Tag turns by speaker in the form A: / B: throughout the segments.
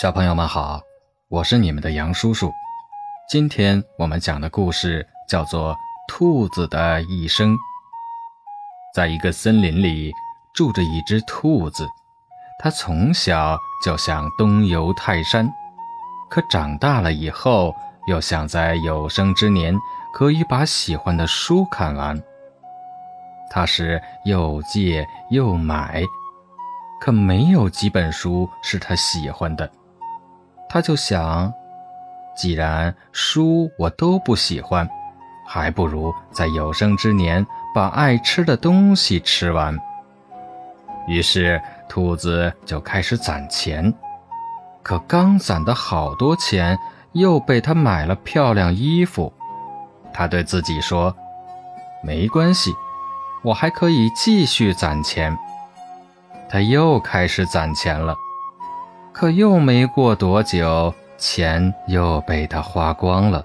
A: 小朋友们好，我是你们的杨叔叔。今天我们讲的故事叫做《兔子的一生》。在一个森林里住着一只兔子，它从小就想东游泰山，可长大了以后又想在有生之年可以把喜欢的书看完。它是又借又买，可没有几本书是他喜欢的。他就想，既然书我都不喜欢，还不如在有生之年把爱吃的东西吃完。于是，兔子就开始攒钱。可刚攒的好多钱，又被他买了漂亮衣服。他对自己说：“没关系，我还可以继续攒钱。”他又开始攒钱了。可又没过多久，钱又被他花光了，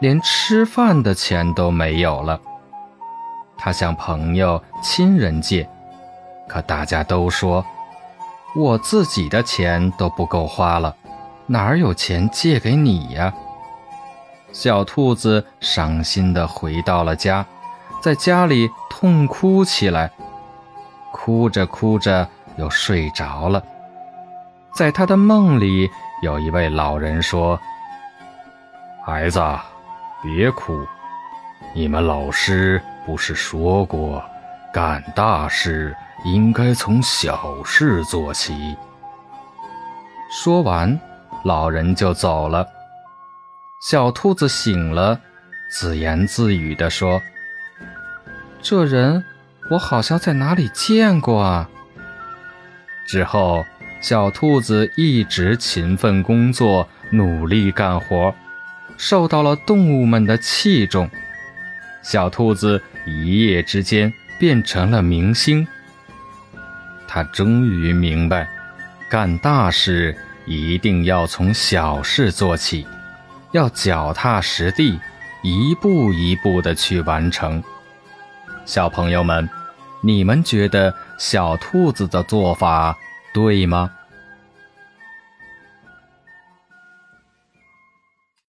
A: 连吃饭的钱都没有了。他向朋友、亲人借，可大家都说，我自己的钱都不够花了，哪有钱借给你呀？小兔子伤心地回到了家，在家里痛哭起来，哭着哭着又睡着了。在他的梦里，有一位老人说：“
B: 孩子，别哭，你们老师不是说过，干大事应该从小事做起。”
A: 说完，老人就走了。小兔子醒了，自言自语地说：“这人，我好像在哪里见过啊。”之后。小兔子一直勤奋工作，努力干活，受到了动物们的器重。小兔子一夜之间变成了明星。他终于明白，干大事一定要从小事做起，要脚踏实地，一步一步地去完成。小朋友们，你们觉得小兔子的做法？对吗？